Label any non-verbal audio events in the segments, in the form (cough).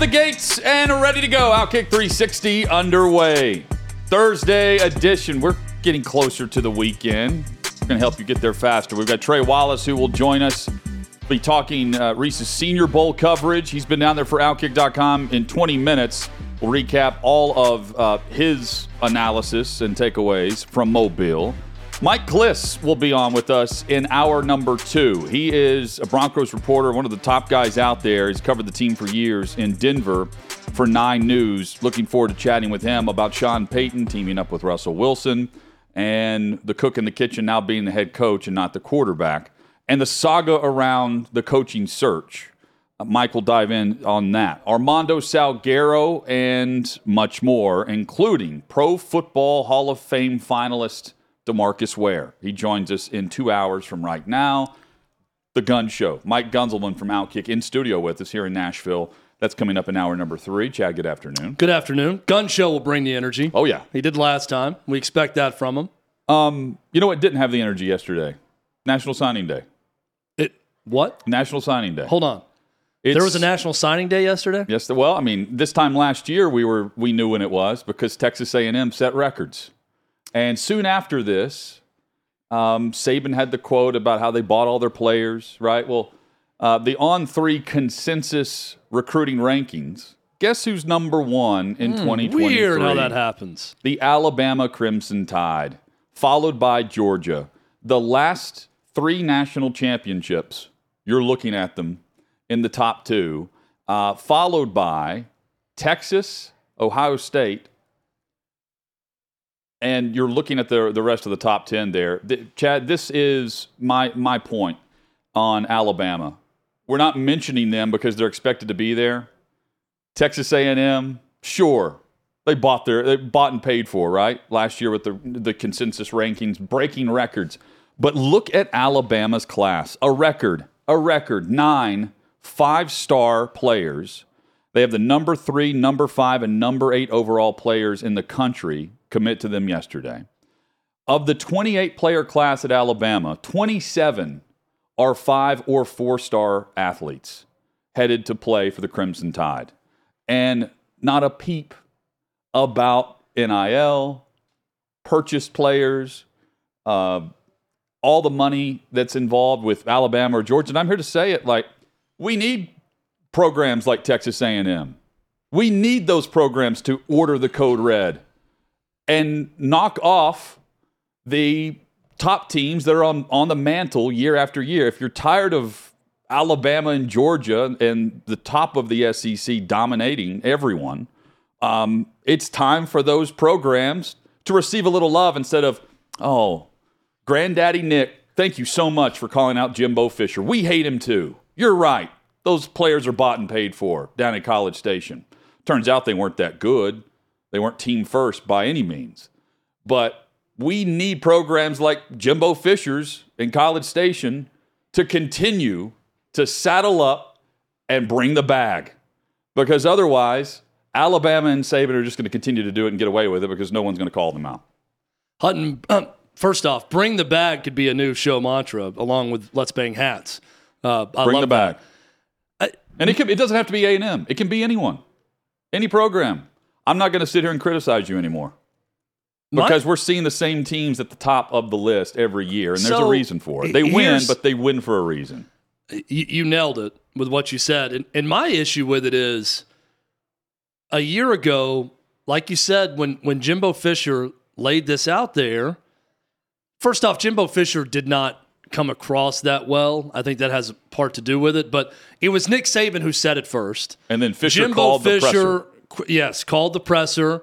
The gates and ready to go. Outkick 360 underway. Thursday edition. We're getting closer to the weekend. We're going to help you get there faster. We've got Trey Wallace who will join us. Be talking uh, Reese's Senior Bowl coverage. He's been down there for Outkick.com in 20 minutes. We'll recap all of uh, his analysis and takeaways from Mobile. Mike Klis will be on with us in hour number two. He is a Broncos reporter, one of the top guys out there. He's covered the team for years in Denver for Nine News. Looking forward to chatting with him about Sean Payton teaming up with Russell Wilson and the cook in the kitchen now being the head coach and not the quarterback, and the saga around the coaching search. Uh, Mike will dive in on that. Armando Salguero and much more, including Pro Football Hall of Fame finalist Demarcus Ware. He joins us in two hours from right now. The Gun Show. Mike Gunzelman from Outkick in studio with us here in Nashville. That's coming up in hour number three. Chad, good afternoon. Good afternoon. Gun Show will bring the energy. Oh, yeah. He did last time. We expect that from him. Um, you know what didn't have the energy yesterday? National Signing Day. It what? National Signing Day. Hold on. It's- there was a National Signing Day yesterday. Yes. Well, I mean, this time last year we were we knew when it was because Texas A&M set records, and soon after this, um, Saban had the quote about how they bought all their players. Right. Well, uh, the on three consensus recruiting rankings. Guess who's number one in 2023? Hmm, Weird how that happens. the Alabama Crimson Tide, followed by Georgia. The last three national championships, you're looking at them in the top two, uh, followed by Texas, Ohio State, and you're looking at the the rest of the top ten there. Th- Chad, this is my my point on Alabama. We're not mentioning them because they're expected to be there. Texas A&M, sure, they bought their they bought and paid for right last year with the the consensus rankings breaking records. But look at Alabama's class, a record, a record nine five star players. They have the number three, number five, and number eight overall players in the country commit to them yesterday. Of the 28 player class at Alabama, 27 are five or four star athletes headed to play for the Crimson Tide. And not a peep about NIL, purchased players, uh, all the money that's involved with Alabama or Georgia. And I'm here to say it like we need programs like Texas A&M. We need those programs to order the code red and knock off the top teams that are on, on the mantle year after year. If you're tired of Alabama and Georgia and the top of the SEC dominating everyone, um, it's time for those programs to receive a little love instead of, oh, Granddaddy Nick, thank you so much for calling out Jimbo Fisher. We hate him too. You're right. Those players are bought and paid for down at College Station. Turns out they weren't that good. They weren't team first by any means. But we need programs like Jimbo Fisher's in College Station to continue to saddle up and bring the bag. Because otherwise, Alabama and Saban are just going to continue to do it and get away with it because no one's going to call them out. Hutton, um, first off, bring the bag could be a new show mantra along with let's bang hats. Uh, I Bring the bag. that. And it, can, it doesn't have to be A&M. It can be anyone, any program. I'm not going to sit here and criticize you anymore My- because we're seeing the same teams at the top of the list every year, and there's a reason for it. They win, but they win for a reason. you, you nailed it with what you said. And, and my issue with it is a year ago, like you said, when, when Jimbo Fisher laid this out there, first off, Jimbo Fisher did not come across that well. I think that has a part to do with it. But it was Nick Saban who said it first. And then Fisher Jimbo called the presser. Yes, called the presser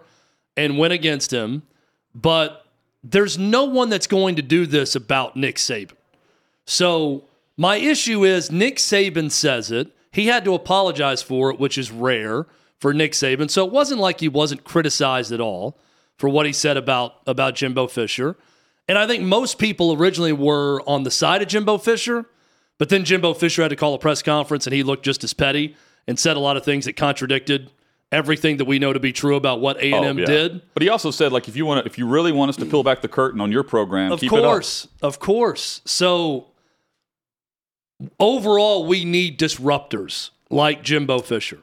and went against him. But there's no one that's going to do this about Nick Saban. So my issue is Nick Saban says it. He had to apologize for it, which is rare for Nick Saban. So it wasn't like he wasn't criticized at all for what he said about about Jimbo Fisher. And I think most people originally were on the side of Jimbo Fisher, but then Jimbo Fisher had to call a press conference and he looked just as petty and said a lot of things that contradicted everything that we know to be true about what A and M Oh, yeah. did. But he also said, like, if you want to, if you really want us to peel back the curtain on your program, Of keep course, of course. So overall, we need disruptors like Jimbo Fisher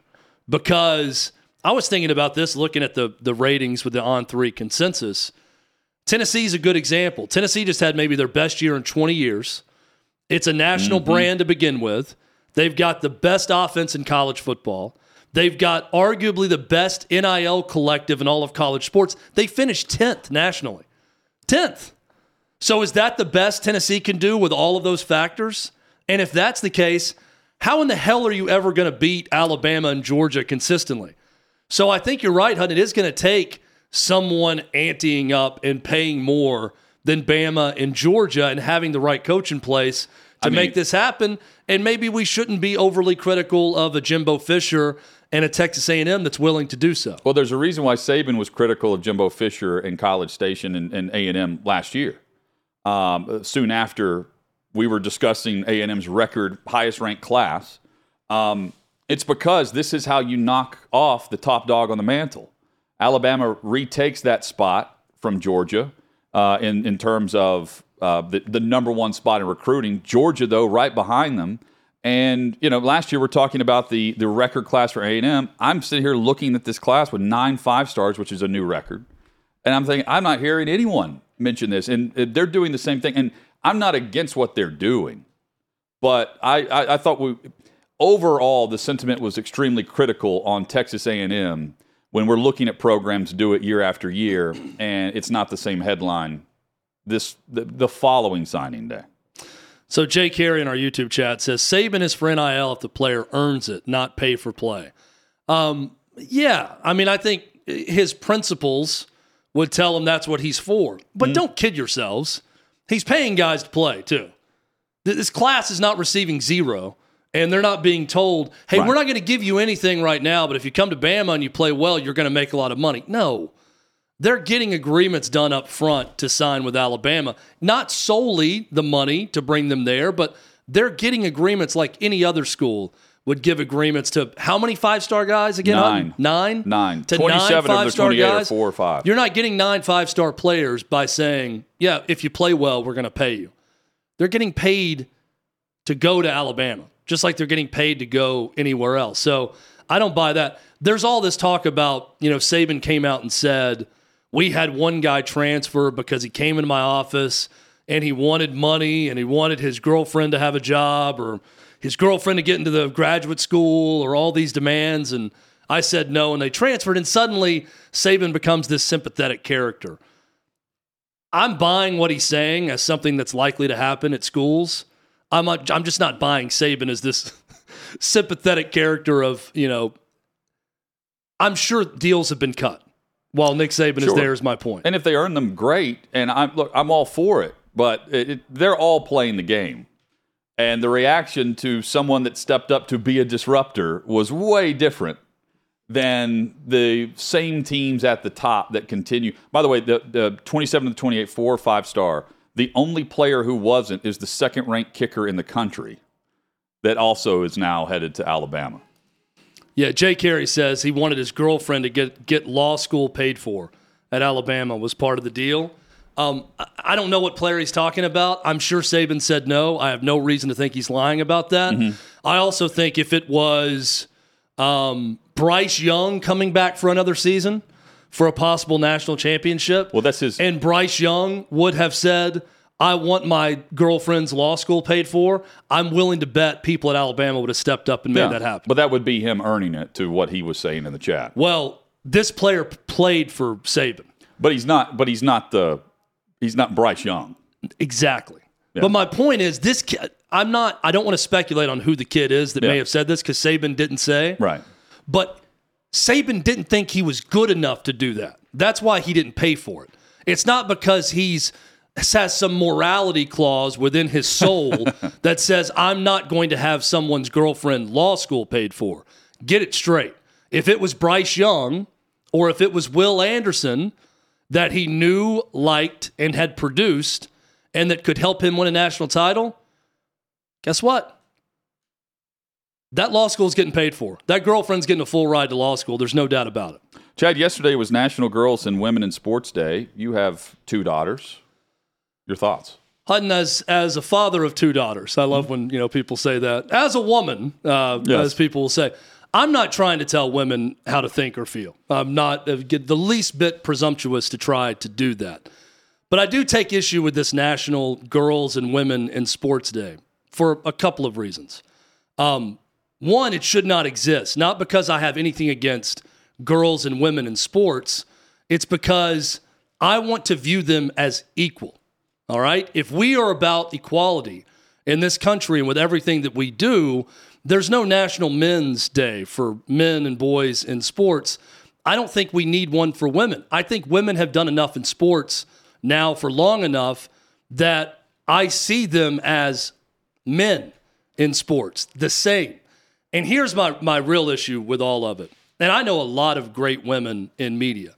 because I was thinking about this looking at the the ratings with the on three consensus. Tennessee's a good example. Tennessee just had maybe their best year in 20 years. It's a national mm-hmm. brand to begin with. They've got the best offense in college football. They've got arguably the best NIL collective in all of college sports. They finished 10th nationally. 10th. So is that the best Tennessee can do with all of those factors? And if that's the case, how in the hell are you ever going to beat Alabama and Georgia consistently? So I think you're right, Hud. It is going to take someone anteing up and paying more than Bama and Georgia and having the right coach in place to I mean- make this happen. And maybe we shouldn't be overly critical of a Jimbo Fisher and a Texas A&M that's willing to do so. Well, there's a reason why Saban was critical of Jimbo Fisher in College Station and, and A&M last year. Um, soon after we were discussing A&M's record highest ranked class, um, it's because this is how you knock off the top dog on the mantle. Alabama retakes that spot from Georgia uh, in in terms of uh, the the number one spot in recruiting. Georgia, though, right behind them. And you know, last year we're talking about the the record class for A and M. I'm sitting here looking at this class with nine five stars, which is a new record, and I'm thinking I'm not hearing anyone mention this, and they're doing the same thing. And I'm not against what they're doing, but I I, I thought we overall the sentiment was extremely critical on Texas A and M when we're looking at programs do it year after year, and it's not the same headline this the, the following signing day. So Jay Carey in our YouTube chat says Saban is for NIL if the player earns it, not pay for play. Um, yeah, I mean, I think his principles would tell him that's what he's for. But don't kid yourselves. He's paying guys to play too. This class is not receiving zero, and they're not being told, "Hey, Right. we're not going to give you anything right now, but if you come to Bama and you play well, you're going to make a lot of money." No, they're getting agreements done up front to sign with Alabama. Not solely the money to bring them there, but they're getting agreements like any other school would give agreements to how many five star guys again? Nine. Nine? Nine. To 27 nine of the five-star 28 are guys? four or five. You're not getting nine five star players by saying, yeah, if you play well, we're going to pay you. They're getting paid to go to Alabama, just like they're getting paid to go anywhere else. So I don't buy that. There's all this talk about, you know, Saban came out and said, we had one guy transfer because he came into my office and he wanted money and he wanted his girlfriend to have a job or his girlfriend to get into the graduate school or all these demands. And I said no, and they transferred. And suddenly Saban becomes this sympathetic character. I'm buying what he's saying as something that's likely to happen at schools. I'm not, I'm just not buying Saban as this (laughs) sympathetic character of you know. I'm sure deals have been cut while Nick Saban is there. Is my point. And if they earn them, great. And I'm look, I'm all for it. But it, it, they're all playing the game, and the reaction to someone that stepped up to be a disruptor was way different than the same teams at the top that continue. By the way, the, the 27 to 28, four or five star. The only player who wasn't is the second ranked kicker in the country, that also is now headed to Alabama. Yeah, Jay Carey says he wanted his girlfriend to get get law school paid for at Alabama was part of the deal. Um, I- don't know what player he's talking about. I'm sure Saban said no. I have no reason to think he's lying about that. I also think if it was um, Bryce Young coming back for another season for a possible national championship, Well, that's his. and Bryce Young would have said, I want my girlfriend's law school paid for, I'm willing to bet people at Alabama would have stepped up and made Yeah, that happen. But that would be him earning it to what he was saying in the chat. Well, this player played for Saban. But he's not. But he's not the. He's not Bryce Young. Exactly. But my point is, this kid, I'm not, I don't want to speculate on who the kid is that may have said this because Saban didn't say. Right. But Saban didn't think he was good enough to do that. That's why he didn't pay for it. It's not because he's has some morality clause within his soul (laughs) that says, I'm not going to have someone's girlfriend law school paid for. Get it straight. If it was Bryce Young or if it was Will Anderson that he knew, liked, and had produced and that could help him win a national title, guess what? That law school is getting paid for. That girlfriend's getting a full ride to law school. There's no doubt about it. Chad, yesterday was National Girls and Women in Sports Day. You have two daughters. Your thoughts? Hutton, as as a father of two daughters, I love when you know people say that. As a woman, uh, Yes. as people will say, I'm not trying to tell women how to think or feel. I'm not uh, get the least bit presumptuous to try to do that. But I do take issue with this National Girls and Women in Sports Day for a couple of reasons. Um, one, it should not exist. Not because I have anything against girls and women in sports. It's because I want to view them as equal. All right. If we are about equality in this country and with everything that we do, there's no National Men's Day for men and boys in sports. I don't think we need one for women. I think women have done enough in sports now for long enough that I see them as men in sports, the same. And here's my, my real issue with all of it. And I know a lot of great women in media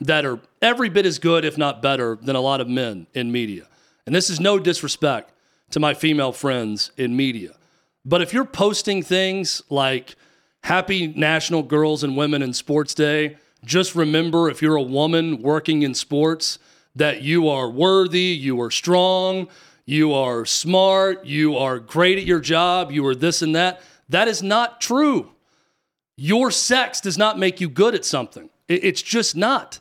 that are every bit as good, if not better, than a lot of men in media. And this is no disrespect to my female friends in media. But if you're posting things like Happy National Girls and Women in Sports Day, just remember if you're a woman working in sports that you are worthy, you are strong, you are smart, you are great at your job, you are this and that. That is not true. Your sex does not make you good at something. It's just not.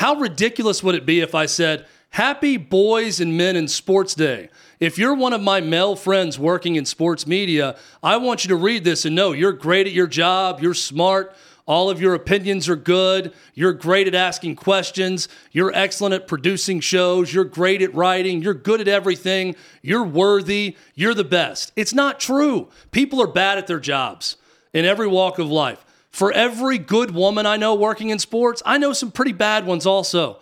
How ridiculous would it be if I said, Happy Boys and Men in Sports Day? If you're one of my male friends working in sports media, I want you to read this and know you're great at your job, you're smart, all of your opinions are good, you're great at asking questions, you're excellent at producing shows, you're great at writing, you're good at everything, you're worthy, you're the best. It's not true. People are bad at their jobs in every walk of life. For every good woman I know working in sports, I know some pretty bad ones also.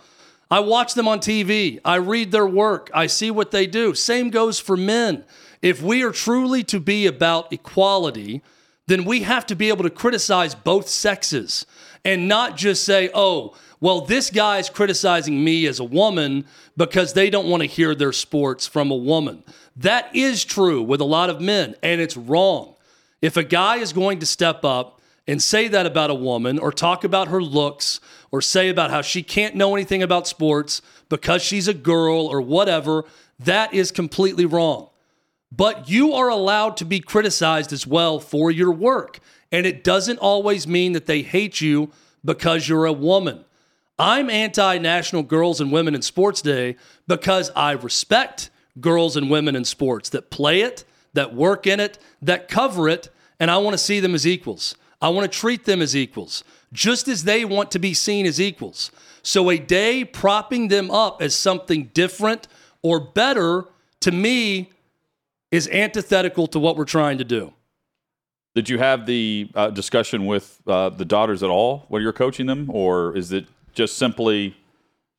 I watch them on TV. I read their work. I see what they do. Same goes for men. If we are truly to be about equality, then we have to be able to criticize both sexes and not just say, oh, well, this guy's criticizing me as a woman because they don't want to hear their sports from a woman. That is true with a lot of men, and it's wrong. If a guy is going to step up and say that about a woman or talk about her looks or say about how she can't know anything about sports because she's a girl or whatever, that is completely wrong. But you are allowed to be criticized as well for your work. And it doesn't always mean that they hate you because you're a woman. I'm anti National Girls and Women in Sports Day because I respect girls and women in sports that play it, that work in it, that cover it, and I want to see them as equals. I want to treat them as equals, just as they want to be seen as equals. So a day propping them up as something different or better, to me, is antithetical to what we're trying to do. Did you have the uh, discussion with uh, the daughters at all when you're coaching them, or is it just simply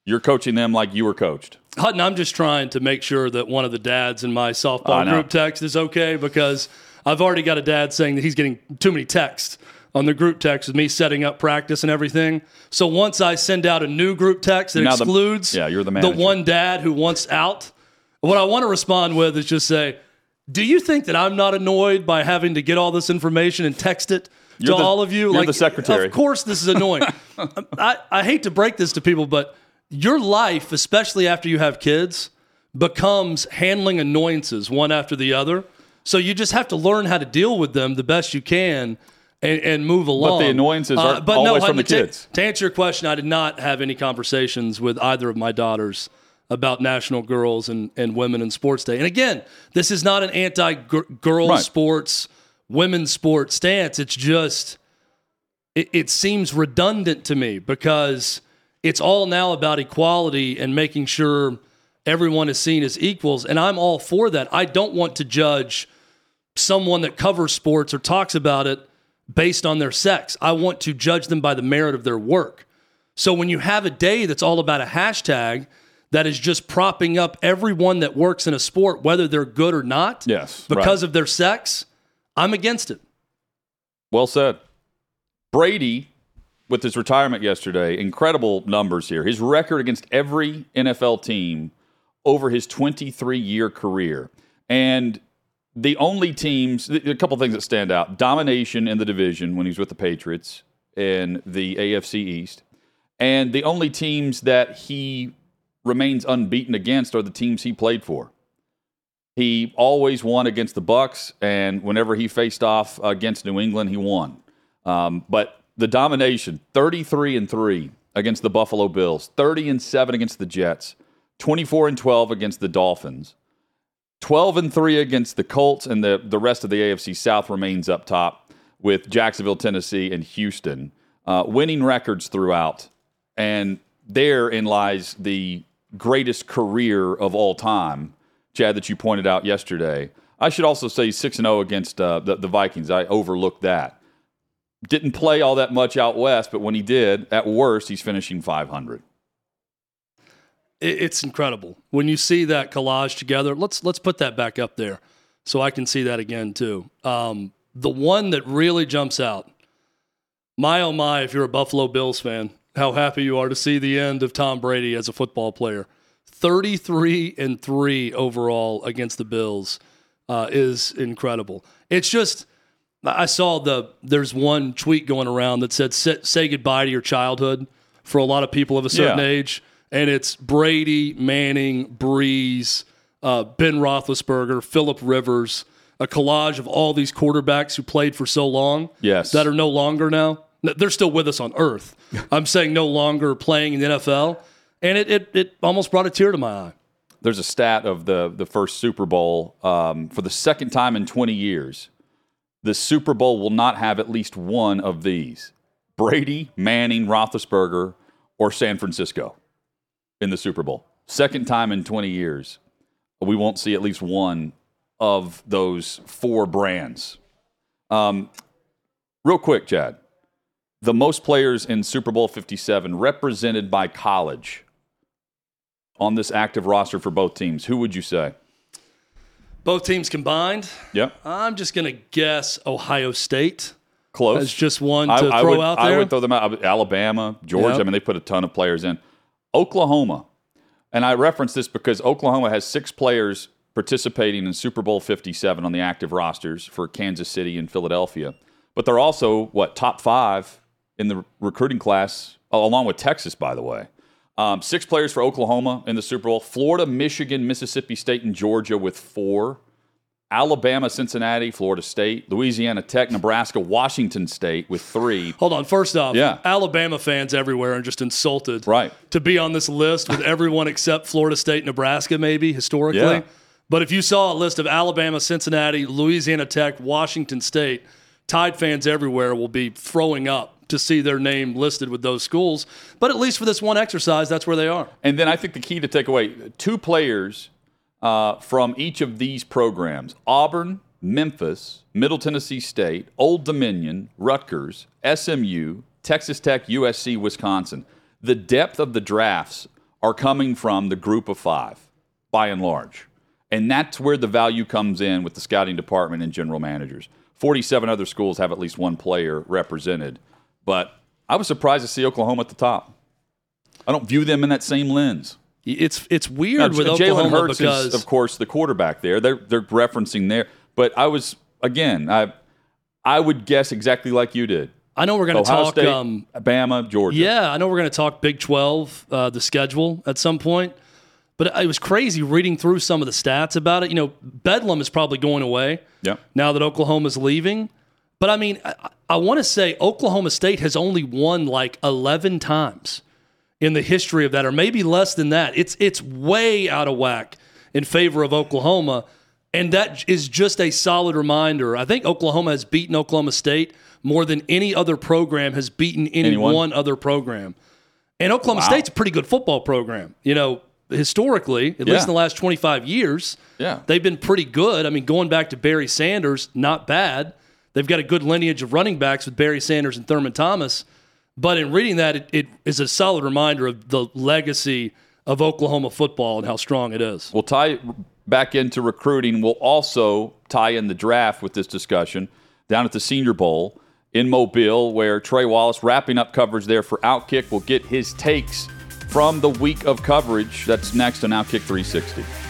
you're coaching them like you were coached? Hutton, I'm just trying to make sure that one of the dads in my softball group text is okay because I've already got a dad saying that he's getting too many texts on the group text with me setting up practice and everything. So once I send out a new group text that Now the- excludes yeah, you're the manager. one dad who wants out, what I want to respond with is just say, do you think that I'm not annoyed by having to get all this information and text it You're to the- all of you? you're the secretary. Of course, this is annoying. (laughs) I, I hate to break this to people, but your life, especially after you have kids, becomes handling annoyances one after the other. So you just have to learn how to deal with them the best you can and, and move along. Uh, the annoyances aren't always from the to- kids. To answer your question, I did not have any conversations with either of my daughters about National Girls and, and Women in Sports Day. And again, this is not an anti girl Right. sports, women's sports stance. It's just, it, it seems redundant to me because it's all now about equality and making sure everyone is seen as equals. And I'm all for that. I don't want to judge someone that covers sports or talks about it based on their sex. I want to judge them by the merit of their work. So when you have a day that's all about a hashtag that is just propping up everyone that works in a sport, whether they're good or not, Yes, because right. of their sex, I'm against it. Well said. Brady, with his retirement yesterday, incredible numbers here. His record against every NFL team over his 23 year career. And the only teams, a couple things that stand out domination in the division when he was with the Patriots in the AFC East. And the only teams that he remains unbeaten against are the teams he played for. He always won against the Bucs, and whenever he faced off against New England, he won. Um, but the domination, 33 and 3 against the Buffalo Bills, 30 and 7 against the Jets, 24 and 12 against the Dolphins, 12 and 3 against the Colts, and the, the rest of the AFC South remains up top with Jacksonville, Tennessee, and Houston, uh, winning records throughout. And therein lies the greatest career of all time, Chad, that you pointed out yesterday. I should also say 6 and 0 against uh, the, the Vikings. I overlooked that. Didn't play all that much out west, but when he did, at worst, he's finishing 500. It- It's incredible when you see that collage together. Let's let's put that back up there so I can see that again too. Um, the one that really jumps out, my oh my, if you're a Buffalo Bills fan, how happy you are to see the end of Tom Brady as a football player. 33 and 3 overall against the Bills uh, is incredible. It's just, I saw the, there's one tweet going around that said, say, say goodbye to your childhood for a lot of people of a certain Yeah. age. And it's Brady, Manning, Brees, uh, Ben Roethlisberger, Philip Rivers, a collage of all these quarterbacks who played for so long Yes. that are no longer now. They're still with us on Earth. (laughs) I'm saying no longer playing in the NFL. And it, it, it almost brought a tear to my eye. there's a stat of the the first Super Bowl um, for the second time in 20 years. The Super Bowl will not have at least one of these: Brady, Manning, Roethlisberger, or San Francisco in the Super Bowl. Second time in 20 years, we won't see at least one of those four brands. Um, real quick, Chad. The most players in Super Bowl 57 represented by college on this active roster for both teams, who would you say? Both teams combined, Yeah. I'm just going to guess Ohio State Close. as just one to I, I throw would, out there. I would throw them out. Alabama, Georgia. Yep. I mean, they put a ton of players in. Oklahoma, and I reference this because Oklahoma has six players participating in Super Bowl 57 on the active rosters for Kansas City and Philadelphia. But they're also, what, top five in the recruiting class, along with Texas, by the way. Um, six players for Oklahoma in the Super Bowl. Florida, Michigan, Mississippi State, and Georgia with four. Alabama, Cincinnati, Florida State, Louisiana Tech, Nebraska, Washington State with three. Hold on. First off, Yeah. Alabama fans everywhere are just insulted Right. to be on this list with everyone except Florida State, Nebraska, maybe historically. Yeah. But if you saw a list of Alabama, Cincinnati, Louisiana Tech, Washington State, Tide fans everywhere will be throwing up to see their name listed with those schools. But at least for this one exercise, that's where they are. And then I think the key to take away two players uh, from each of these programs Auburn, Memphis, Middle Tennessee State, Old Dominion, Rutgers, SMU, Texas Tech, USC, Wisconsin. The depth of the drafts are coming from the group of five, by and large. And that's where the value comes in with the scouting department and general managers. 47 other schools have at least one player represented. But I was surprised to see Oklahoma at the top. I don't view them in that same lens. It's it's Now, weird with Jalen Hurts because is, of course, the quarterback there. They're they're referencing there, but I was again, I I would guess exactly like you did. I know we're going to talk. State, Um, Alabama, Georgia. Yeah, I know we're going to talk Big 12, uh, the schedule at some point. But it was crazy reading through some of the stats about it. You know, Bedlam is probably going away Yep. now that Oklahoma's leaving. But I mean, I, I want to say Oklahoma State has only won like 11 times in the history of that, or maybe less than that. It's it's way out of whack in favor of Oklahoma, and that is just a solid reminder. I think Oklahoma has beaten Oklahoma State more than any other program has beaten any Anyone? one other program. And Oklahoma Wow. State's a pretty good football program. You know, historically, at Yeah. least in the last 25 years, Yeah. they've been pretty good. I mean, going back to Barry Sanders, not bad. They've got a good lineage of running backs with Barry Sanders and Thurman Thomas. But in reading that, it, it is a solid reminder of the legacy of Oklahoma football and how strong it is. We'll tie back into recruiting. We'll also tie in the draft with this discussion down at the Senior Bowl in Mobile, where Trey Wallace, wrapping up coverage there for Outkick, will get his takes from the week of coverage. That's next on Outkick 360.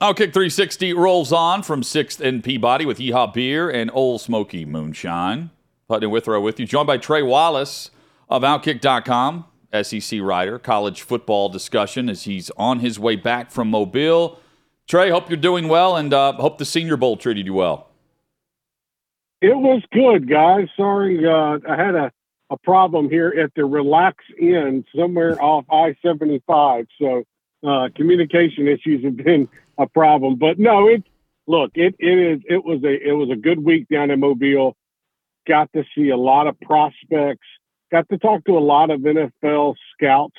Outkick 360 rolls on from 6th and Peabody with Yeehaw Beer and Ole Smoky Moonshine. Hutton Withrow with you. Joined by Trey Wallace of Outkick.com, SEC writer, college football discussion as he's on his way back from Mobile. Trey, hope you're doing well and uh, hope the Senior Bowl treated you well. It was good, guys. Sorry, uh, I had a, a problem here at the Relax Inn somewhere off I 75. So uh, communication issues have been a problem. But no, it look it it is it was a it was a good week down in Mobile. Got to see a lot of prospects. Got to talk to a lot of NFL scouts,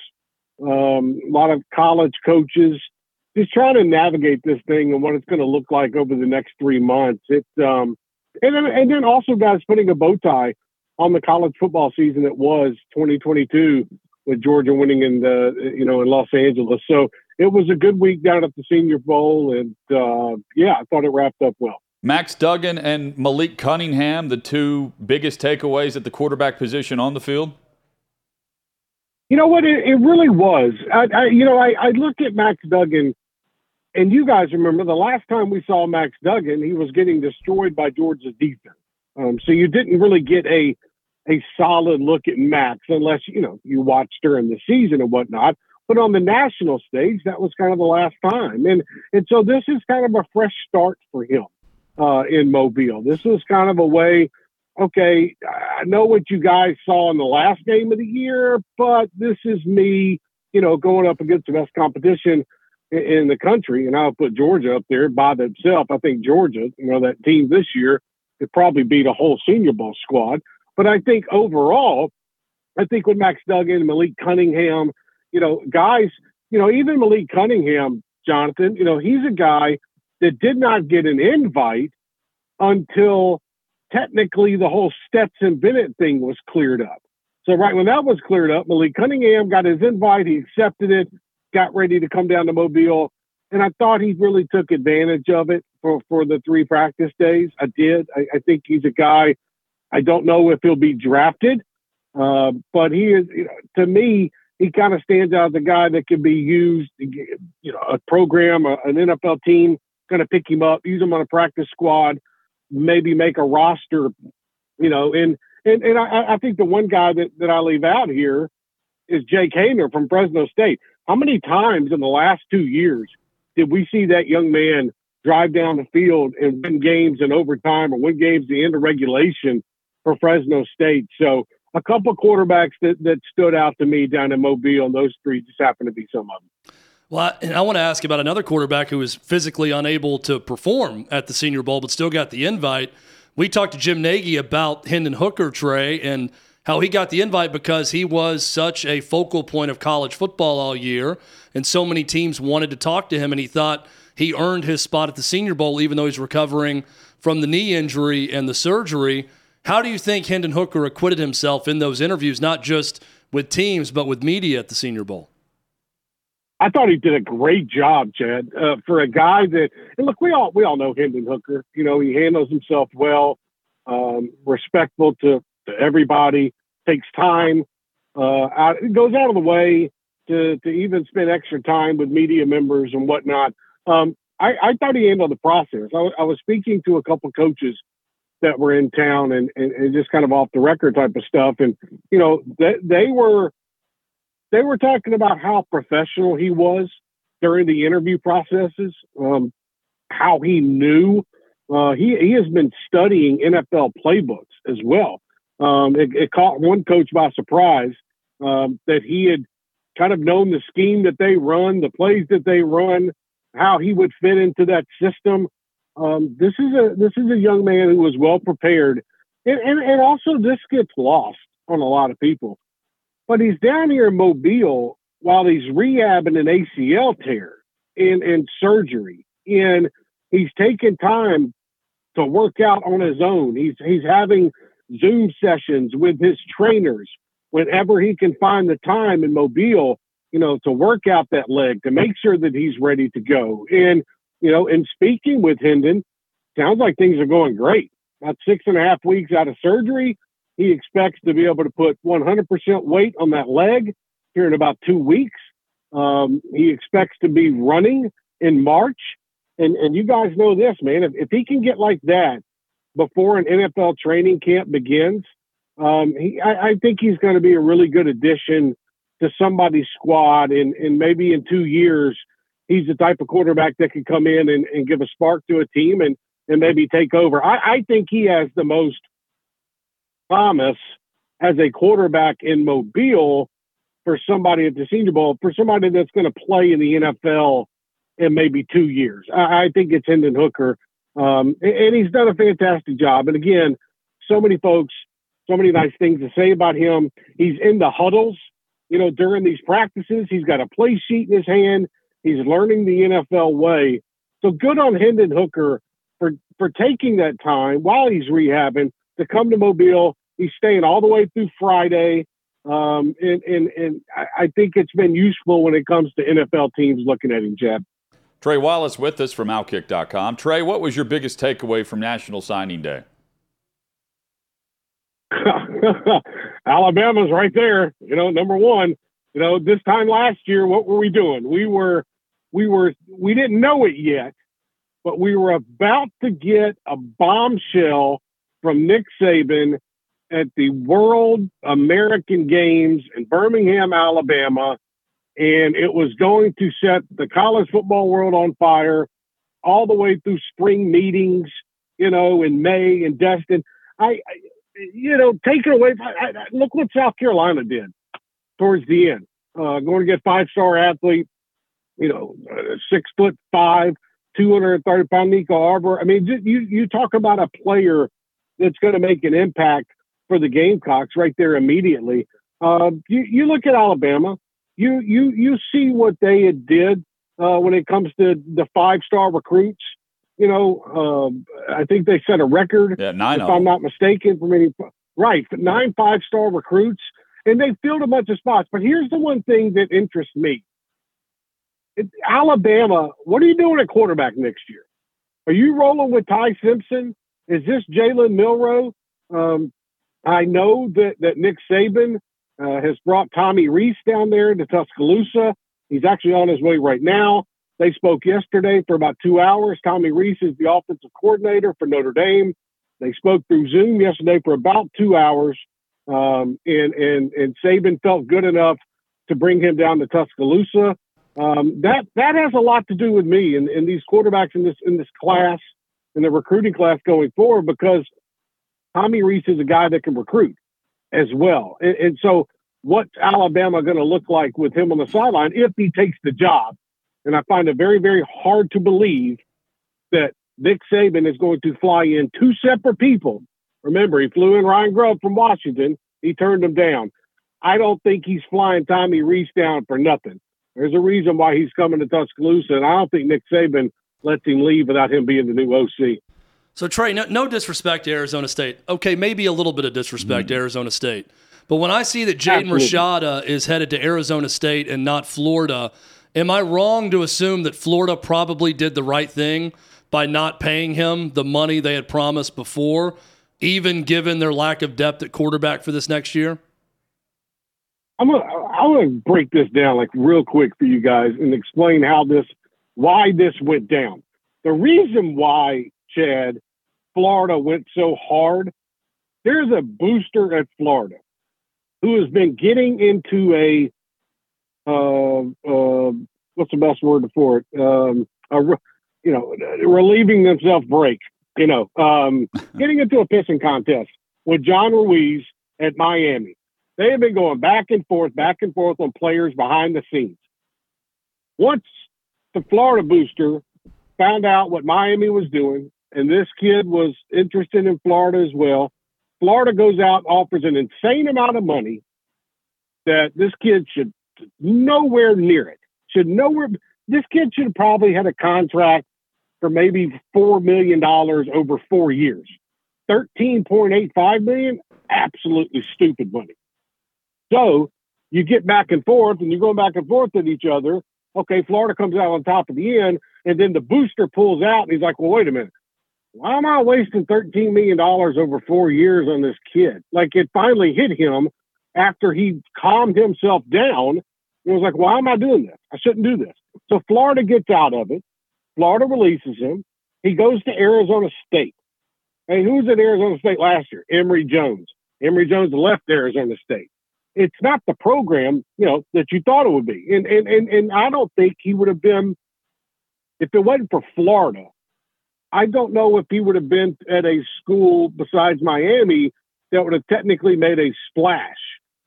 um, a lot of college coaches. Just trying to navigate this thing and what it's going to look like over the next three months. It um, and then, and then also guys putting a bow tie on the college football season that was 2022 with Georgia winning in the you know in Los Angeles. So it was a good week down at the Senior Bowl, and uh, yeah, I thought it wrapped up well. Max Duggan and Malik Cunningham, the two biggest takeaways at the quarterback position on the field. You know what? It, it really was. I, I, you know, I, I looked at Max Duggan, and you guys remember the last time we saw Max Duggan, he was getting destroyed by Georgia's defense. Um, so you didn't really get a a solid look at Max unless you know you watched during the season and whatnot. But on the national stage, that was kind of the last time, and and so this is kind of a fresh start for him uh, in Mobile. This is kind of a way. Okay, I know what you guys saw in the last game of the year, but this is me, you know, going up against the best competition in, in the country, and I'll put Georgia up there by themselves. I think Georgia, you know, that team this year could probably beat a whole Senior Bowl squad. But I think overall, I think with Max Duggan, Malik Cunningham, you know, guys, you know, even Malik Cunningham, Jonathan, you know, he's a guy that did not get an invite until technically the whole Stetson Bennett thing was cleared up. So right when that was cleared up, Malik Cunningham got his invite, he accepted it, got ready to come down to Mobile, and I thought he really took advantage of it for, for the three practice days. I did. I, I think he's a guy I don't know if he'll be drafted, uh, but he is, you know, to me, he kind of stands out as a guy that can be used. You know, a program, an NFL team, going to pick him up, use him on a practice squad, maybe make a roster. You know, and and and I, I think the one guy that that I leave out here is Jake Haener from Fresno State. How many times in the last two years did we see that young man drive down the field and win games in overtime or win games the end of regulation for Fresno State. So a couple quarterbacks that, that stood out to me down in Mobile, and those three just happen to be some of them. Well, and I want to ask about another quarterback who was physically unable to perform at the Senior Bowl, but still got the invite. We talked to Jim Nagy about Hendon Hooker, Trey, and how he got the invite because he was such a focal point of college football all year, and so many teams wanted to talk to him, and he thought he earned his spot at the Senior Bowl, even though he's recovering from the knee injury and the surgery. How do you think Hendon Hooker acquitted himself in those interviews, not just with teams, but with media at the Senior Bowl? I thought he did a great job, Chad, uh, for a guy that. And look, we all we all know Hendon Hooker. You know, he handles himself well, um, respectful to, to everybody, takes time, uh, out, goes out of the way to to even spend extra time with media members and whatnot. Um, I, I, thought he handled the process. I, I was speaking to a couple coaches that were in town and, and, and, just kind of off the record type of stuff. And, you know, they, they were, they were talking about how professional he was. during the interview processes, um, how he knew. Uh, he he has been studying NFL playbooks as well. Um, it, it, caught one coach by surprise um, that he had kind of known the scheme that they run, the plays that they run, how he would fit into that system. Um, this is a this is a young man who was well prepared, and, and and also this gets lost on a lot of people. But he's down here in Mobile while he's rehabbing an ACL tear and and surgery, and he's taking time to work out on his own. He's he's having Zoom sessions with his trainers whenever he can find the time in Mobile, you know, to work out that leg to make sure that he's ready to go. And you know, in speaking with Hendon, sounds like things are going great. About six and a half weeks out of surgery, he expects to be able to put 100% weight on that leg here in about two weeks. Um, he expects to be running in March. And, and you guys know this, man. If, if he can get like that before an NFL training camp begins, um, he, I, I think he's going to be a really good addition to somebody's squad. And, and maybe in two years, he's the type of quarterback that can come in and, and give a spark to a team and, and maybe take over. I, I think he has the most promise as a quarterback in Mobile for somebody at the Senior Bowl, for somebody that's going to play in the NFL in maybe two years. I, I think it's Hendon Hooker. Um, and, and he's done a fantastic job. And again, so many folks, so many nice things to say about him. He's in the huddles, you know, during these practices. He's got a play sheet in his hand. He's learning the NFL way. So good on Hendon Hooker for for taking that time while he's rehabbing to come to Mobile. He's staying all the way through Friday. Um, and, and, and I think it's been useful when it comes to NFL teams looking at him, Jeb. Trey Wallace with us from Outkick.com. Trey, what was your biggest takeaway from National Signing Day? (laughs) Alabama's right there. You know, number one. You know, this time last year, what were we doing? We were, we were, we didn't know it yet, but we were about to get a bombshell from Nick Saban at the World American Games in Birmingham, Alabama, and it was going to set the college football world on fire all the way through spring meetings, you know, in May and Destin. I, I you know, take it away. I, I, look what South Carolina did towards the end. Uh, going to get five star athlete, you know, uh, six foot five, 230 pound Nico Arbor. I mean, you, you talk about a player that's going to make an impact for the Gamecocks right there immediately. Uh, you, you look at Alabama, you you you see what they had did uh, when it comes to the five star recruits. You know, uh, I think they set a record. Yeah, nine. If I'm not mistaken, for many right nine five star recruits, and they filled a bunch of spots. But here's the one thing that interests me: Alabama. What are you doing at quarterback next year? Are you rolling with Ty Simpson? Is this Jalen Milroe? Um, I know that, that Nick Saban uh, has brought Tommy Rees down there to Tuscaloosa. He's actually on his way right now. They spoke yesterday for about two hours. Tommy Rees is the offensive coordinator for Notre Dame. They spoke through Zoom yesterday for about two hours. Um, and, and, and Saban felt good enough to bring him down to Tuscaloosa. Um, that, that has a lot to do with me and, and these quarterbacks in this, in this class, in the recruiting class going forward, because – Tommy Rees is a guy that can recruit as well. And, and so, what's Alabama going to look like with him on the sideline if he takes the job? And I find it very, very hard to believe that Nick Saban is going to fly in two separate people. Remember, he flew in Ryan Grubb from Washington. He turned him down. I don't think he's flying Tommy Rees down for nothing. There's a reason why he's coming to Tuscaloosa, and I don't think Nick Saban lets him leave without him being the new OC. So Trey, no, no, disrespect to Arizona State. Okay, maybe a little bit of disrespect mm. to Arizona State. But when I see that Jaden Rashada is headed to Arizona State and not Florida, am I wrong to assume that Florida probably did the right thing by not paying him the money they had promised before, even given their lack of depth at quarterback for this next year? I'm gonna I'm gonna break this down like real quick for you guys and explain how this why this went down. The reason why Chad, Florida went so hard. There's a booster at Florida who has been getting into a uh, uh, what's the best word for it? Um, a, you know, relieving themselves break. You know, um, (laughs) getting into a pissing contest with John Ruiz at Miami. They have been going back and forth, back and forth on players behind the scenes. Once the Florida booster found out what Miami was doing, and this kid was interested in Florida as well, Florida goes out offers an insane amount of money that this kid should nowhere near it. Should nowhere. This kid should have probably had a contract for maybe four million dollars over four years. Thirteen point eight five million, absolutely stupid money. So you get back and forth, and you're going back and forth with each other. Okay, Florida comes out on top of the end, and then the booster pulls out, and he's like, "Well, wait a minute why am I wasting $13 million over four years on this kid? Like it finally hit him after he calmed himself down. He was like, why am I doing this? I shouldn't do this. So Florida gets out of it. Florida releases him. He goes to Arizona State. Hey, who was at Arizona State last year? Emory Jones. Emory Jones left Arizona State. It's not the program, you know, that you thought it would be. And and and, and I don't think he would have been if it wasn't for Florida, I don't know if he would have been at a school besides Miami that would have technically made a splash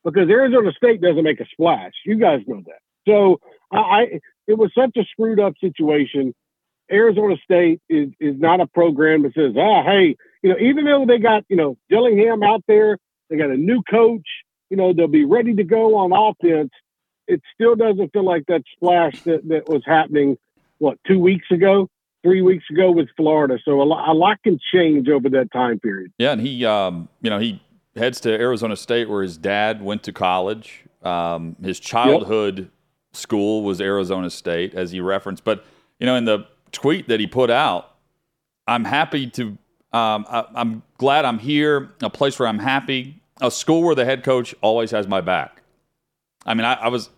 because Arizona State doesn't make a splash. You guys know that. So I, it was such a screwed up situation. Arizona State is is not a program that says, ah, hey, you know, even though they got you know Dillingham out there, they got a new coach, you know, they'll be ready to go on offense. It still doesn't feel like that splash that, that was happening what two weeks ago three weeks ago with Florida. So a lot, a lot can change over that time period. Yeah, and he, um, you know, he heads to Arizona State where his dad went to college. Um, his childhood yep. school was Arizona State, as he referenced. But you know, in the tweet that he put out, I'm happy to. Um, I, I'm glad I'm here, a place where I'm happy, a school where the head coach always has my back. I mean, I, I was,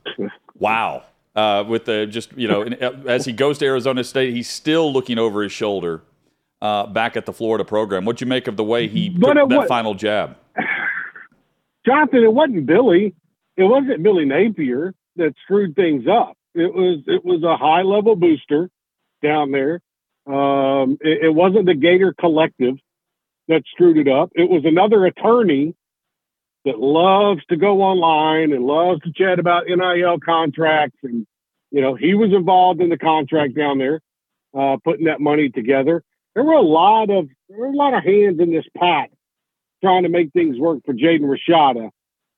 wow uh, with the just you know uh, as he goes to Arizona State, he's still looking over his shoulder uh, back at the Florida program. What'd you make of the way he but took that final jab? Jonathan, it wasn't Billy. It wasn't Billy Napier that screwed things up. It was it was a high level booster down there. Um, it, it wasn't the Gator Collective that screwed it up. It was another attorney that loves to go online and loves to chat about NIL contracts. And, you know, he was involved in the contract down there, uh, putting that money together. There were a lot of there were a lot of hands in this pot trying to make things work for Jaden Rashada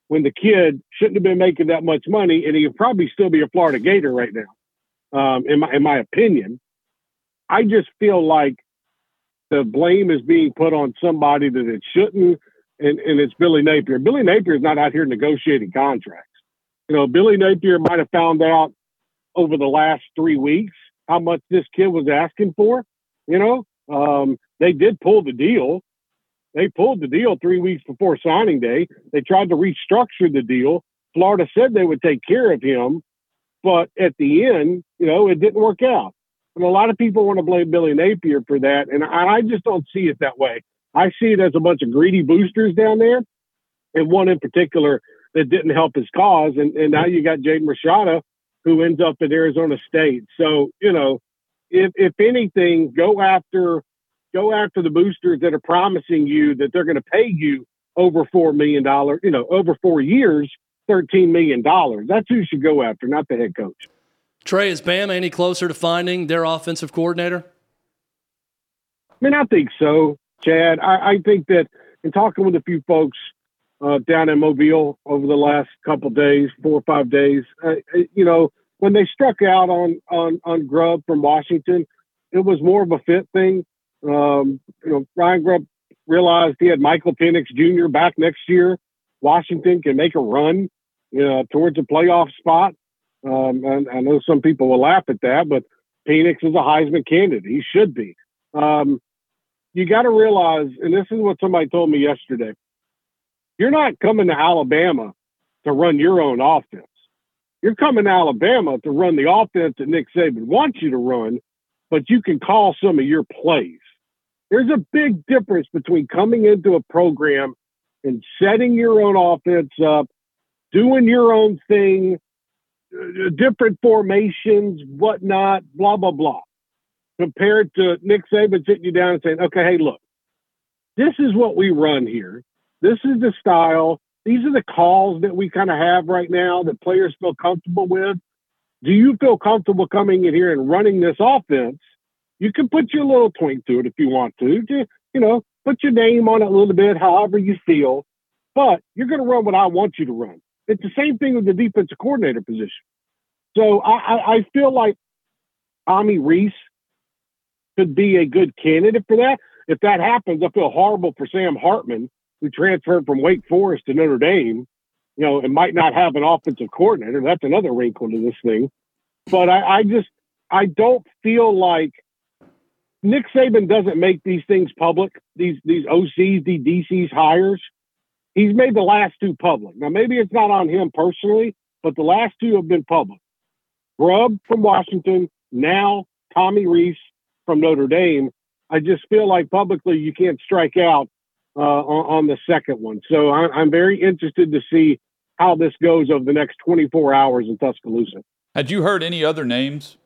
when the kid shouldn't have been making that much money and he would probably still be a Florida Gator right now. Um, in my in my opinion. I just feel like the blame is being put on somebody that it shouldn't and, and it's Billy Napier. Billy Napier is not out here negotiating contracts. You know, Billy Napier might have found out over the last three weeks how much this kid was asking for. You know, um, they did pull the deal. They pulled the deal three weeks before signing day. They tried to restructure the deal. Florida said they would take care of him, but at the end, you know, it didn't work out. And a lot of people want to blame Billy Napier for that, and I just don't see it that way. I see it as a bunch of greedy boosters down there, and one in particular that didn't help his cause. And, and now you got Jaden Rashada, who ends up at Arizona State. So you know, if if anything, go after go after the boosters that are promising you that they're going to pay you over four million dollars. You know, over four years, thirteen million dollars. That's who you should go after, not the head coach. Trey, is Bama any closer to finding their offensive coordinator? I mean, I think so. Chad. I, I think that in talking with a few folks uh, down in Mobile over the last couple days, four or five days, uh, you know, when they struck out on on on Grubb from Washington, it was more of a fit thing. Um, you know, Ryan Grubb realized he had Michael Penix Jr. back next year. Washington can make a run, you know, towards a playoff spot. Um, and I know some people will laugh at that, but Penix is a Heisman candidate. He should be. Um, you got to realize, and this is what somebody told me yesterday you're not coming to Alabama to run your own offense. You're coming to Alabama to run the offense that Nick Saban wants you to run, but you can call some of your plays. There's a big difference between coming into a program and setting your own offense up, doing your own thing, Uh, different formations, whatnot, blah blah blah. Compared to Nick Saban sitting you down and saying, "Okay, hey, look, this is what we run here. This is the style. These are the calls that we kind of have right now that players feel comfortable with. Do you feel comfortable coming in here and running this offense? You can put your little twink to it if you want to. Just, you know, put your name on it a little bit, however you feel. But you're going to run what I want you to run. It's the same thing with the defensive coordinator position. So I, I, I feel like Tommy Rees could be a good candidate for that. If that happens, I feel horrible for Sam Hartman, who transferred from Wake Forest to Notre Dame. You know, and might not have an offensive coordinator. That's another wrinkle to this thing. But I, I just I don't feel like Nick Saban doesn't make these things public. These these OCs, the DCs hires. He's made the last two public. Now maybe it's not on him personally, but the last two have been public. Grubb from Washington, now Tommy Rees from Notre Dame. I just feel like publicly you can't strike out uh, on, on, the second one. So I, I'm very interested to see how this goes over the next 24 hours in Tuscaloosa. Had you heard any other names?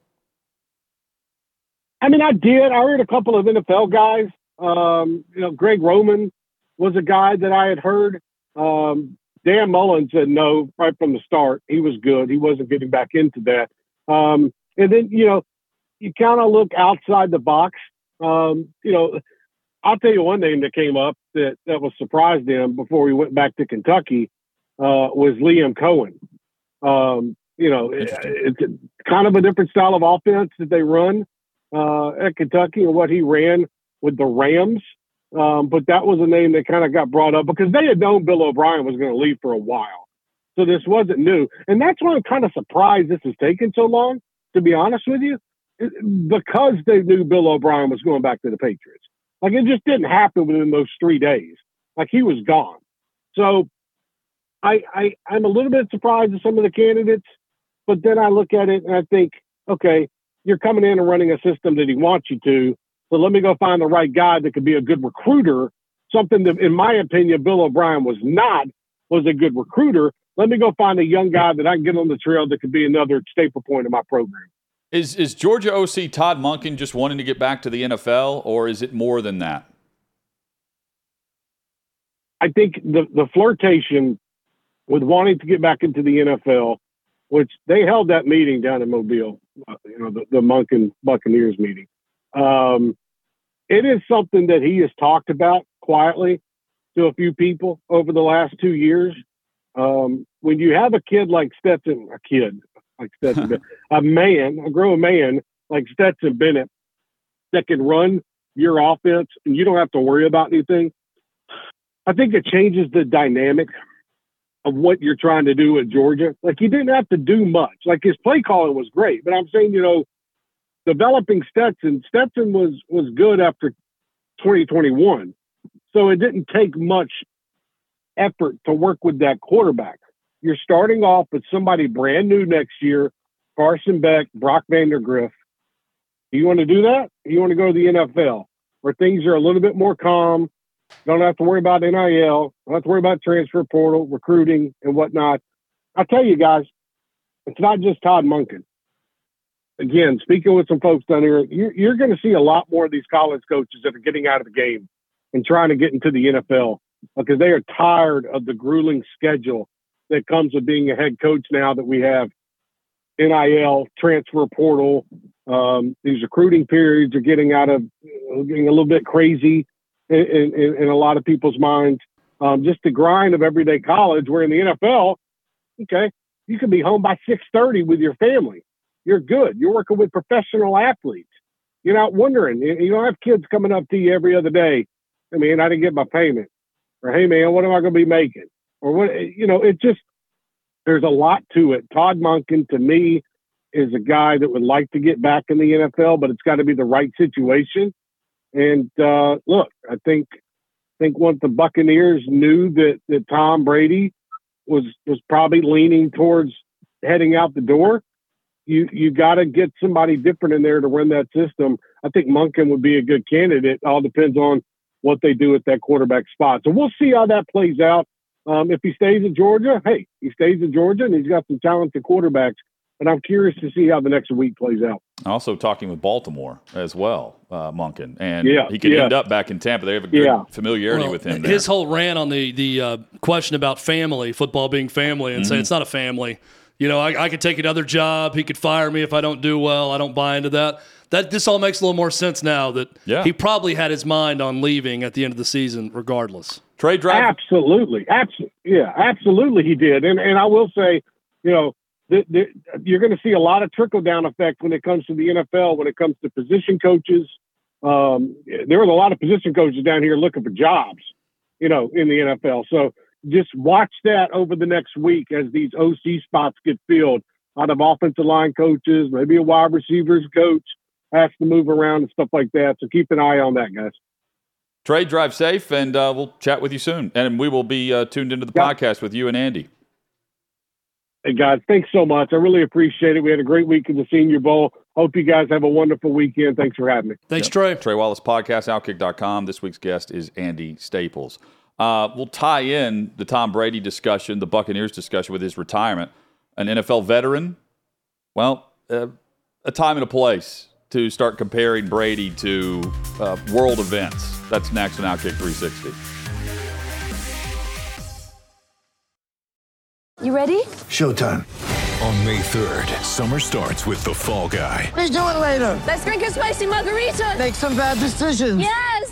I mean, I did. I heard a couple of NFL guys. Um, you know, Greg Roman was a guy that I had heard. Um, Dan Mullen said no right from the start. He was good. He wasn't getting back into that. Um, and then, you know, you kind of look outside the box. Um, you know, I'll tell you one name that came up that, that was surprised him before we went back to Kentucky uh, was Liam Coen. Um, you know, it, it's kind of a different style of offense that they run uh, at Kentucky and what he ran with the Rams. Um, but that was a name that kind of got brought up because they had known Bill O'Brien was going to leave for a while. So this wasn't new. And that's why I'm kind of surprised this has taken so long, to be honest with you, because they knew Bill O'Brien was going back to the Patriots. Like it just didn't happen within those three days. Like he was gone. So I, I I'm a little bit surprised at some of the candidates, but then I look at it and I think, okay, you're coming in and running a system that he wants you to. So let me go find the right guy that could be a good recruiter. Something that, in my opinion, Bill O'Brien was not, was a good recruiter. Let me go find a young guy that I can get on the trail that could be another staple point in my program. Is is Georgia OC Todd Monken just wanting to get back to the NFL, or is it more than that? I think the the flirtation with wanting to get back into the NFL, which they held that meeting down in Mobile, uh, you know, the, the Monken Buccaneers meeting. Um, it is something that he has talked about quietly to a few people over the last two years. Um, when you have a kid like Stetson, a kid like Stetson, (laughs) a man, a grown man like Stetson Bennett that can run your offense and you don't have to worry about anything. I think it changes the dynamic of what you're trying to do at Georgia. Like he didn't have to do much. Like his play calling was great, but I'm saying, you know, developing Stetson, Stetson was was good after 2021. So it didn't take much effort to work with that quarterback. You're starting off with somebody brand new next year, Carson Beck, Brock Vandagriff. Do you want to do that? you want to go to the NFL where things are a little bit more calm? Don't have to worry about NIL. Don't have to worry about transfer portal, recruiting, and whatnot. I tell you guys, it's not just Todd Monken. Again, speaking with some folks down here, you're, you're going to see a lot more of these college coaches that are getting out of the game and trying to get into the NFL because they are tired of the grueling schedule that comes with being a head coach now that we have NIL, transfer portal. Um, these recruiting periods are getting out of getting a little bit crazy in, in, in a lot of people's minds. Um, just the grind of everyday college. Where in the NFL, okay, you can be home by six thirty with your family. You're good. You're working with professional athletes. You're not wondering. You don't have kids coming up to you every other day. I mean, I didn't get my payment, or hey man, what am I going to be making, or what? You know, it just there's a lot to it. Todd Monken to me is a guy that would like to get back in the NFL, but it's got to be the right situation. And uh, look, I think I think once the Buccaneers knew that that Tom Brady was was probably leaning towards heading out the door, you you got to get somebody different in there to run that system. I think Monken would be a good candidate. It all depends on what they do at that quarterback spot. So we'll see how that plays out. Um, if he stays in Georgia, hey, he stays in Georgia and he's got some talented quarterbacks and I'm curious to see how the next week plays out. Also talking with Baltimore as well, uh, Monken, and Yeah, he could yeah. end up back in Tampa. They have a good Yeah. familiarity Well, with him. There. His whole rant on the the uh, question about family, football being family, and saying Mm-hmm. it's not a family. You know, I, I could take another job. He could fire me if I don't do well. I don't buy into that. That this all makes a little more sense now that Yeah. he probably had his mind on leaving at the end of the season, regardless. trade drive. Absolutely, absolutely, yeah, absolutely, he did. And and I will say, you know, the, the, you're going to see a lot of trickle down effect when it comes to the NFL. When it comes to position coaches, um, there are a lot of position coaches down here looking for jobs, you know, in the NFL. So just watch that over the next week as these OC spots get filled out of offensive line coaches, maybe a wide receivers coach has to move around and stuff like that. So keep an eye on that, guys. Trey drive safe, and uh, we'll chat with you soon. And we will be uh, tuned into the Yeah. podcast with you and Andy. Hey guys, thanks so much. I really appreciate it. We had a great week in the Senior Bowl. Hope you guys have a wonderful weekend. Thanks for having me. Thanks, Trey. Trey Wallace podcast, Outkick.com. This week's guest is Andy Staples. Uh, we'll tie in the Tom Brady discussion, the Buccaneers discussion with his retirement. An NFL veteran, well, uh, a time and a place to start comparing Brady to uh, world events. That's next on Outkick 360. You ready? Showtime. On May 3rd, summer starts with The Fall Guy. Let's do it later. Let's drink a spicy margarita. Make some bad decisions. Yes.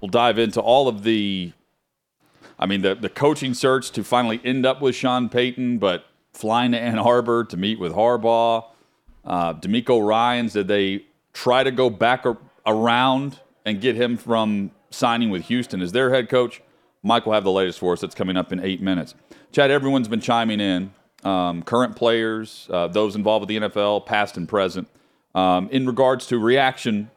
We'll dive into all of the, I mean, the, the coaching search to finally end up with Sean Payton, but flying to Ann Arbor to meet with Harbaugh. Uh, DeMeco Ryans, did they try to go back ar- around and get him from signing with Houston as their head coach? Mike will have the latest for us. That's coming up in eight minutes. Chad, everyone's been chiming in. Um, current players, uh, those involved with the NFL, past and present, um, in regards to reaction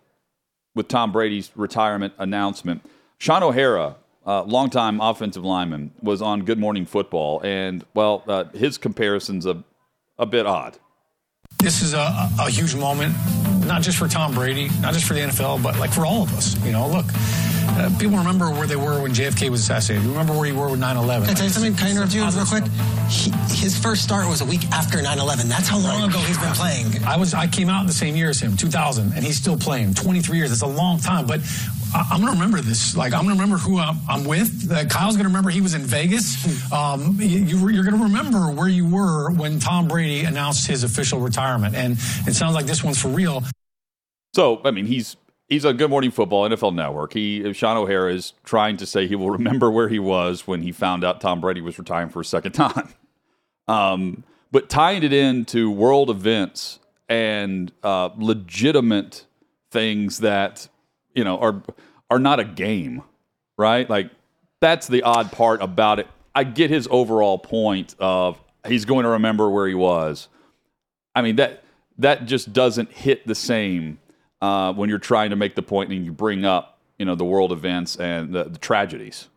with Tom Brady's retirement announcement. Shaun O'Hara, uh, longtime offensive lineman, was on Good Morning Football, and well, uh, his comparison's a a bit odd. This is a, a huge moment, not just for Tom Brady, not just for the NFL, but like for all of us. You know, look, uh, people remember where they were when JFK was assassinated. You remember where you were with 9 11. Can I tell you something? Can I interrupt you real quick? He, his first start was a week after 9/11. That's how long ago he's been playing. I was I came out in the same year as him, 2000, and he's still playing. 23 years. That's a long time. But I, I'm going to remember this. Like I'm going to remember who I'm, I'm with. Uh, Kyle's going to remember he was in Vegas. Um, you, you- you're going to remember where you were when Tom Brady announced his official retirement, and it sounds like this one's for real. So, I mean, he's he's on Good Morning Football, NFL Network. He Shaun O'Hara is trying to say he will remember where he was when he found out Tom Brady was retiring for a second (laughs) time. Um, but tying it into world events and uh, legitimate things that you know are are not a game, right? Like that's the odd part about it. I get his overall point of he's going to remember where he was. I mean that that just doesn't hit the same uh, when you're trying to make the point and you bring up you know the world events and the, the tragedies.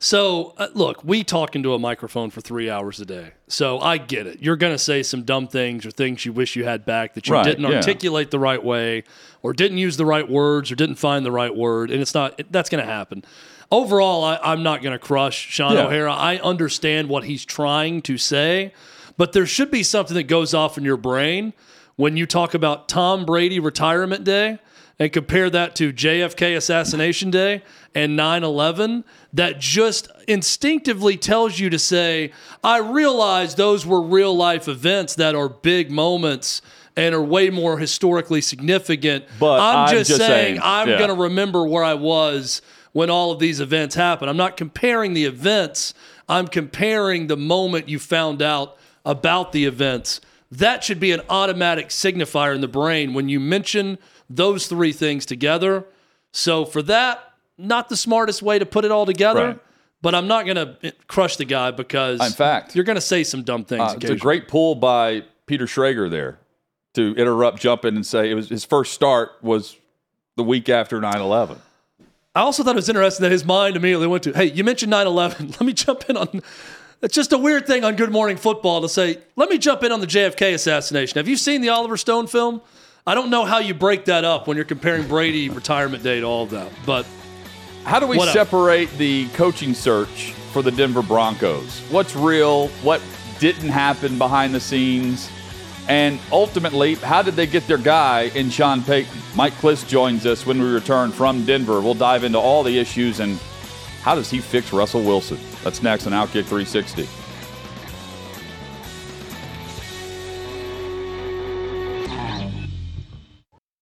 So, uh, look, we talk into a microphone for three hours a day. So I get it. You're going to say some dumb things or things you wish you had back that you Right, didn't yeah. articulate the right way or didn't use the right words or didn't find the right word. And it's not, it, that's going to happen. Overall, I, I'm not going to crush Shaun Yeah. O'Hara. I understand what he's trying to say, but there should be something that goes off in your brain when you talk about Tom Brady retirement day and compare that to JFK assassination day and 9/11 that just instinctively tells you to say I realize those were real life events that are big moments and are way more historically significant. But I'm, I'm just, just saying, saying, I'm yeah. going to remember where I was when all of these events happened. I'm not comparing the events I'm comparing the moment you found out about the events that should be an automatic signifier in the brain when you mention those three things together. So for that, not the smartest way to put it all together. Right. But I'm not going to crush the guy because, In fact, you're going to say some dumb things. Uh, it's a great pull by Peter Schrager there. to interrupt, jump in, and say it was his first start was the week after 9 11. I also thought it was interesting that his mind immediately went to, hey, you mentioned 9 11. (laughs) Let me jump in on. It's just a weird thing on Good Morning Football to say, let me jump in on the JFK assassination. Have you seen the Oliver Stone film? I don't know how you break that up when you're comparing Brady retirement date, all of that. But how do we separate the coaching search for the Denver Broncos? What's real? What didn't happen behind the scenes? And ultimately, how did they get their guy in Sean Payton? Mike Klis joins us when we return from Denver. We'll dive into all the issues and how does he fix Russell Wilson? That's next on Outkick 360.